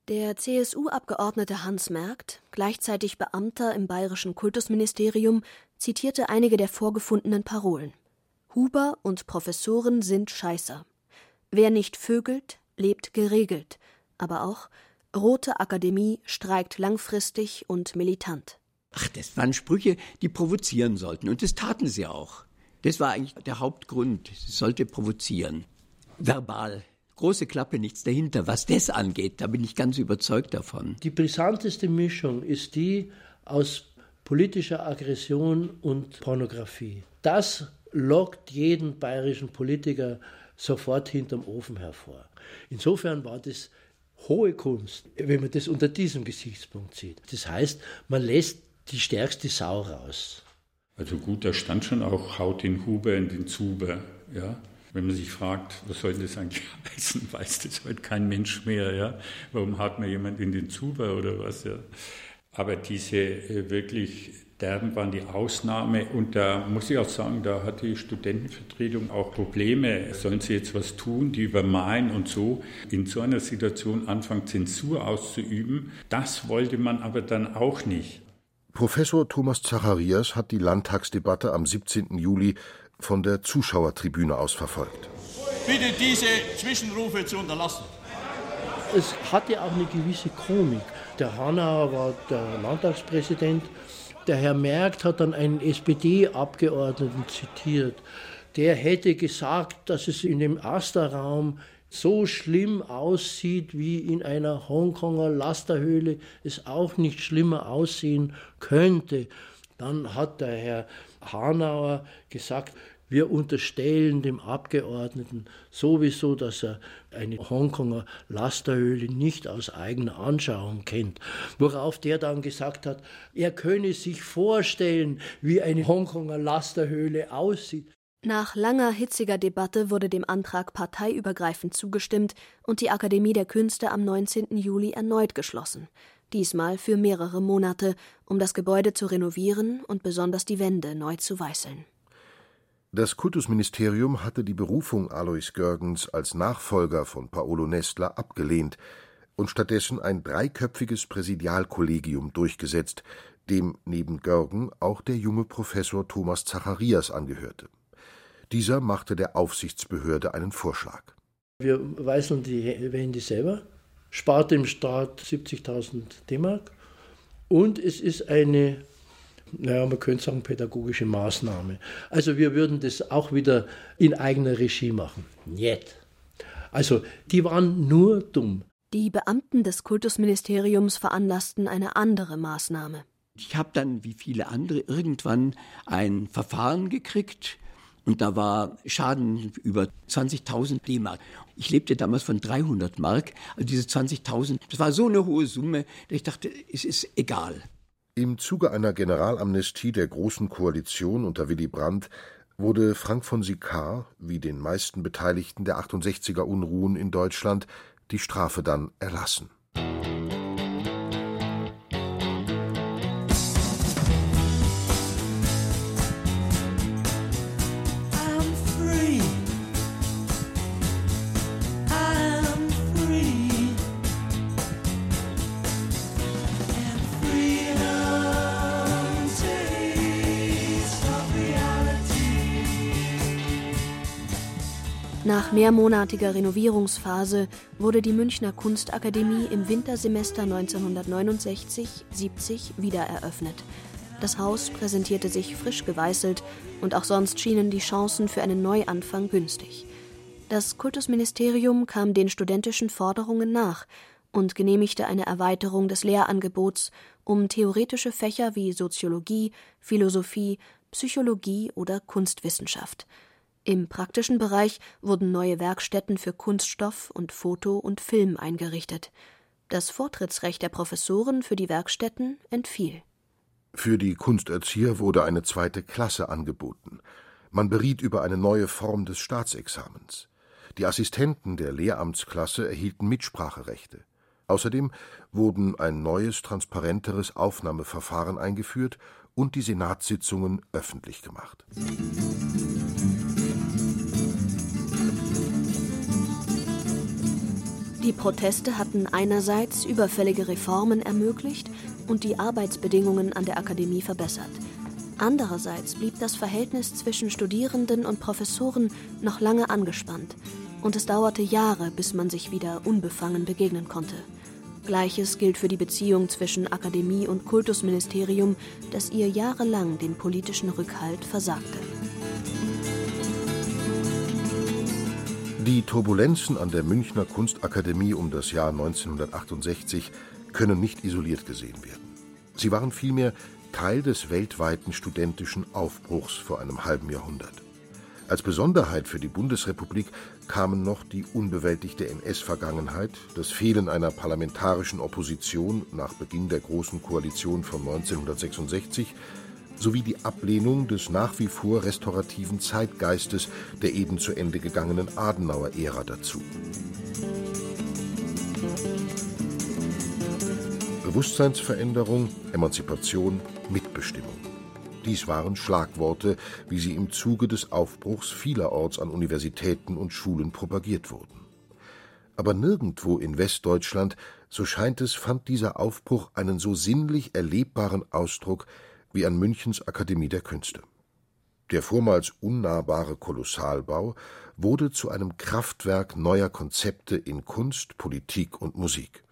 Speaker 11: Der CSU-Abgeordnete Hans Merkt, gleichzeitig Beamter im bayerischen Kultusministerium, zitierte einige der vorgefundenen Parolen. Huber und Professoren sind Scheißer. Wer nicht vögelt, lebt geregelt. Aber auch Rote Akademie streikt langfristig und militant.
Speaker 8: Ach, das waren Sprüche, die provozieren sollten. Und das taten sie auch. Das war eigentlich der Hauptgrund. Sie sollte provozieren. Verbal. Große Klappe, nichts dahinter. Was das angeht, da bin ich ganz überzeugt davon.
Speaker 9: Die brisanteste Mischung ist die aus politischer Aggression und Pornografie. Das lockt jeden bayerischen Politiker sofort hinterm Ofen hervor. Insofern war das hohe Kunst, wenn man das unter diesem Gesichtspunkt sieht. Das heißt, man lässt die stärkste Sau raus.
Speaker 2: Also gut, da stand schon auch Haut den Huber in den Zuber, ja. Wenn man sich fragt, was soll das eigentlich heißen, weiß das heute kein Mensch mehr, ja. Warum hat man jemand in den Zuber oder was, ja. Aber diese äh, wirklich derben waren die Ausnahme und da muss ich auch sagen, da hat die Studentenvertretung auch Probleme. Sollen sie jetzt was tun, die übermalen und so in so einer Situation anfangen, Zensur auszuüben? Das wollte man aber dann auch nicht.
Speaker 12: Professor Thomas Zacharias hat die Landtagsdebatte am 17. Juli von der Zuschauertribüne aus verfolgt.
Speaker 18: Bitte diese Zwischenrufe zu unterlassen.
Speaker 9: Es hatte auch eine gewisse Komik. Der Hanauer war der Landtagspräsident. Der Herr Merkt hat dann einen SPD-Abgeordneten zitiert. Der hätte gesagt, dass es in dem Asterraum so schlimm aussieht wie in einer Hongkonger Lasterhöhle, es auch nicht schlimmer aussehen könnte. Dann hat der Herr Hanauer gesagt, Wir unterstellen dem Abgeordneten sowieso, dass er eine Hongkonger Lasterhöhle nicht aus eigener Anschauung kennt. Worauf der dann gesagt hat, er könne sich vorstellen, wie eine Hongkonger Lasterhöhle aussieht.
Speaker 11: Nach langer hitziger Debatte wurde dem Antrag parteiübergreifend zugestimmt und die Akademie der Künste am 19. Juli erneut geschlossen. Diesmal für mehrere Monate, um das Gebäude zu renovieren und besonders die Wände neu zu weißeln.
Speaker 12: Das Kultusministerium hatte die Berufung Alois Görgens als Nachfolger von Paolo Nestler abgelehnt und stattdessen ein dreiköpfiges Präsidialkollegium durchgesetzt, dem neben Görgen auch der junge Professor Thomas Zacharias angehörte. Dieser machte der Aufsichtsbehörde einen Vorschlag.
Speaker 9: Wir weißeln die Wände selber, spart dem Staat 70.000 D-Mark und es ist eine naja, man könnte sagen, pädagogische Maßnahme. Also wir würden das auch wieder in eigener Regie machen. Nicht. Also die waren nur dumm.
Speaker 11: Die Beamten des Kultusministeriums veranlassten eine andere Maßnahme.
Speaker 8: Ich habe dann, wie viele andere, irgendwann ein Verfahren gekriegt und da war Schaden über 20.000 D-Mark. Ich lebte damals von 300 Mark. Also diese 20.000, das war so eine hohe Summe, dass ich dachte, es ist egal.
Speaker 12: Im Zuge einer Generalamnestie der Großen Koalition unter Willy Brandt wurde Frank von Sicard, wie den meisten Beteiligten der 68er Unruhen in Deutschland, die Strafe dann erlassen
Speaker 11: Nach mehrmonatiger Renovierungsphase wurde die Münchner Kunstakademie im Wintersemester 1969-70 wiedereröffnet. Das Haus präsentierte sich frisch geweißelt und auch sonst schienen die Chancen für einen Neuanfang günstig. Das Kultusministerium kam den studentischen Forderungen nach und genehmigte eine Erweiterung des Lehrangebots um theoretische Fächer wie Soziologie, Philosophie, Psychologie oder Kunstwissenschaft. Im praktischen Bereich wurden neue Werkstätten für Kunststoff und Foto und Film eingerichtet. Das Vortrittsrecht der Professoren für die Werkstätten entfiel.
Speaker 12: Für die Kunsterzieher wurde eine zweite Klasse angeboten. Man beriet über eine neue Form des Staatsexamens. Die Assistenten der Lehramtsklasse erhielten Mitspracherechte. Außerdem wurden ein neues, transparenteres Aufnahmeverfahren eingeführt und die Senatssitzungen öffentlich gemacht.
Speaker 11: Die Proteste hatten einerseits überfällige Reformen ermöglicht und die Arbeitsbedingungen an der Akademie verbessert. Andererseits blieb das Verhältnis zwischen Studierenden und Professoren noch lange angespannt und es dauerte Jahre, bis man sich wieder unbefangen begegnen konnte. Gleiches gilt für die Beziehung zwischen Akademie und Kultusministerium, das ihr jahrelang den politischen Rückhalt versagte.
Speaker 12: Die Turbulenzen an der Münchner Kunstakademie um das Jahr 1968 können nicht isoliert gesehen werden. Sie waren vielmehr Teil des weltweiten studentischen Aufbruchs vor einem halben Jahrhundert. Als Besonderheit für die Bundesrepublik kamen noch die unbewältigte NS-Vergangenheit, das Fehlen einer parlamentarischen Opposition nach Beginn der Großen Koalition von 1966 sowie die Ablehnung des nach wie vor restaurativen Zeitgeistes der eben zu Ende gegangenen Adenauer-Ära dazu. Bewusstseinsveränderung, Emanzipation, Mitbestimmung. Dies waren Schlagworte, wie sie im Zuge des Aufbruchs vielerorts an Universitäten und Schulen propagiert wurden. Aber nirgendwo in Westdeutschland, so scheint es, fand dieser Aufbruch einen so sinnlich erlebbaren Ausdruck wie an Münchens Akademie der Künste. Der vormals unnahbare Kolossalbau wurde zu einem Kraftwerk neuer Konzepte in Kunst, Politik und Musik,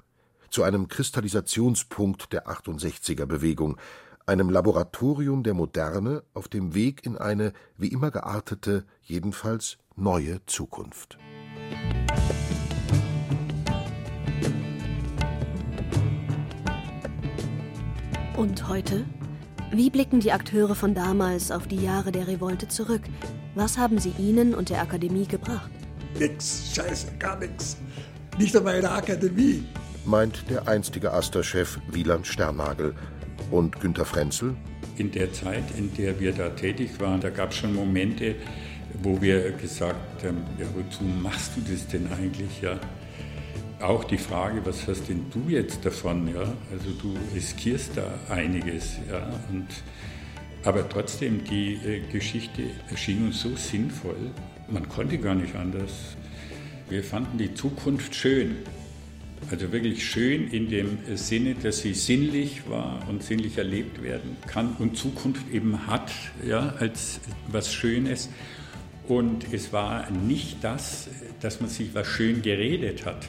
Speaker 12: zu einem Kristallisationspunkt der 68er Bewegung, einem Laboratorium der Moderne auf dem Weg in eine wie immer geartete, jedenfalls neue Zukunft.
Speaker 11: Und heute? Wie blicken die Akteure von damals auf die Jahre der Revolte zurück? Was haben sie Ihnen und der Akademie gebracht?
Speaker 6: Nix, scheiße, gar nichts. Nicht einmal in der Akademie.
Speaker 12: Meint der einstige Aster-Chef Wieland Sternagel. Und Günter Frenzel?
Speaker 2: In der Zeit, in der wir da tätig waren, da gab es schon Momente, wo wir gesagt haben, ja, wozu machst du das denn eigentlich? Ja? Auch die Frage, was hast denn du jetzt davon? Ja? Also du riskierst da einiges. Ja? Und, aber trotzdem, die äh, Geschichte erschien uns so sinnvoll, man konnte gar nicht anders. Wir fanden die Zukunft schön. Also wirklich schön in dem Sinne, dass sie sinnlich war und sinnlich erlebt werden kann und Zukunft eben hat, ja, als was Schönes. Und es war nicht das, dass man sich was schön geredet hat,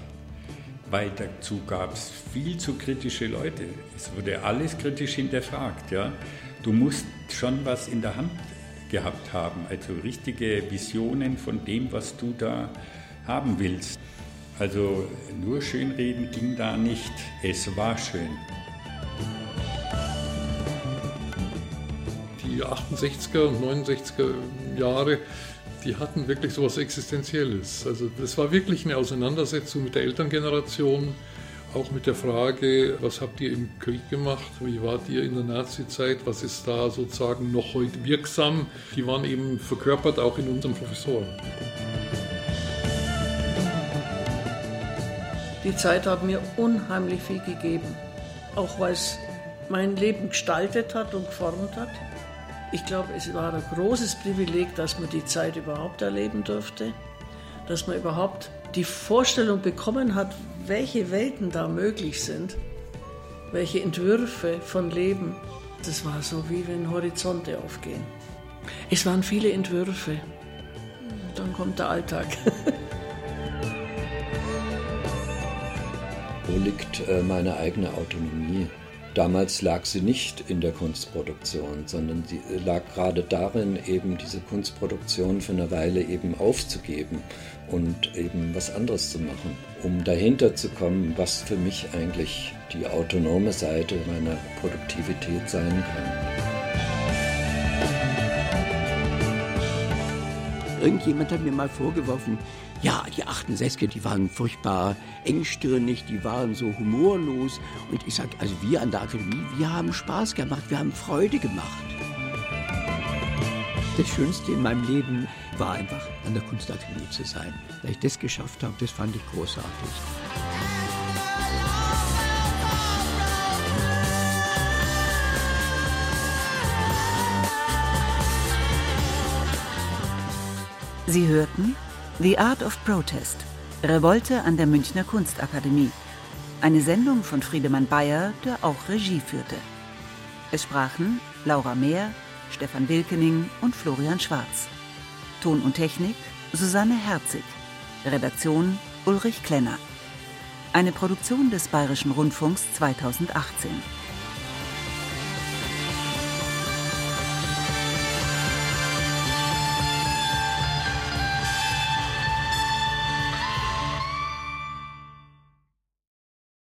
Speaker 2: weil dazu gab es viel zu kritische Leute. Es wurde alles kritisch hinterfragt. Ja. Du musst schon was in der Hand gehabt haben, also richtige Visionen von dem, was du da haben willst. Also nur schönreden ging da nicht, es war schön.
Speaker 3: Die 68er und 69er Jahre die hatten wirklich so etwas Existenzielles. Also das war wirklich eine Auseinandersetzung mit der Elterngeneration, auch mit der Frage, was habt ihr im Krieg gemacht, wie wart ihr in der Nazi-Zeit, was ist da sozusagen noch heute wirksam. Die waren eben verkörpert auch in unseren Professoren.
Speaker 5: Die Zeit hat mir unheimlich viel gegeben, auch weil es mein Leben gestaltet hat und geformt hat. Ich glaube, es war ein großes Privileg, dass man die Zeit überhaupt erleben durfte, dass man überhaupt die Vorstellung bekommen hat, welche Welten da möglich sind, welche Entwürfe von Leben. Das war so, wie wenn Horizonte aufgehen. Es waren viele Entwürfe. Dann kommt der Alltag.
Speaker 4: Wo liegt äh, meine eigene Autonomie? Damals lag sie nicht in der Kunstproduktion, sondern sie lag gerade darin, eben diese Kunstproduktion für eine Weile eben aufzugeben und eben was anderes zu machen, um dahinter zu kommen, was für mich eigentlich die autonome Seite meiner Produktivität sein kann.
Speaker 8: Irgendjemand hat mir mal vorgeworfen, ja, die 68er, die waren furchtbar engstirnig, die waren so humorlos. Und ich sage, also wir an der Akademie, wir haben Spaß gemacht, wir haben Freude gemacht. Das Schönste in meinem Leben war einfach, an der Kunstakademie zu sein. Dass ich das geschafft habe, das fand ich großartig.
Speaker 1: Sie hörten The Art of Protest, Revolte an der Münchner Kunstakademie. Eine Sendung von Friedemann Bayer, der auch Regie führte. Es sprachen Laura Mehr, Stefan Wilkening und Florian Schwarz. Ton und Technik Susanne Herzig. Redaktion Ulrich Klenner. Eine Produktion des Bayerischen Rundfunks 2018.